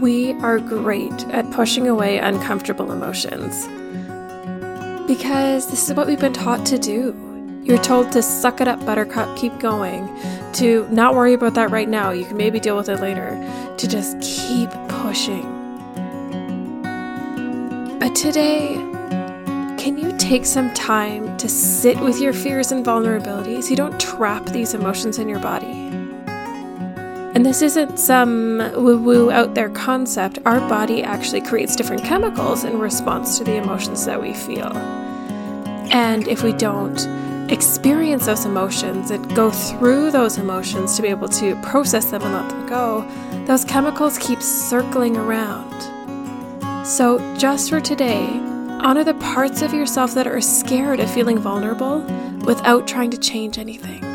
we are great at pushing away uncomfortable emotions. Because this is what we've been taught to do. You're told to suck it up, buttercup, keep going, to not worry about that right now, you can maybe deal with it later, to just keep pushing. But today, can you take some time to sit with your fears and vulnerabilities? You don't trap these emotions in your body. And this isn't some woo woo out there concept. Our body actually creates different chemicals in response to the emotions that we feel. And if we don't experience those emotions and go through those emotions to be able to process them and let them go, those chemicals keep circling around. So, just for today, honor the parts of yourself that are scared of feeling vulnerable without trying to change anything.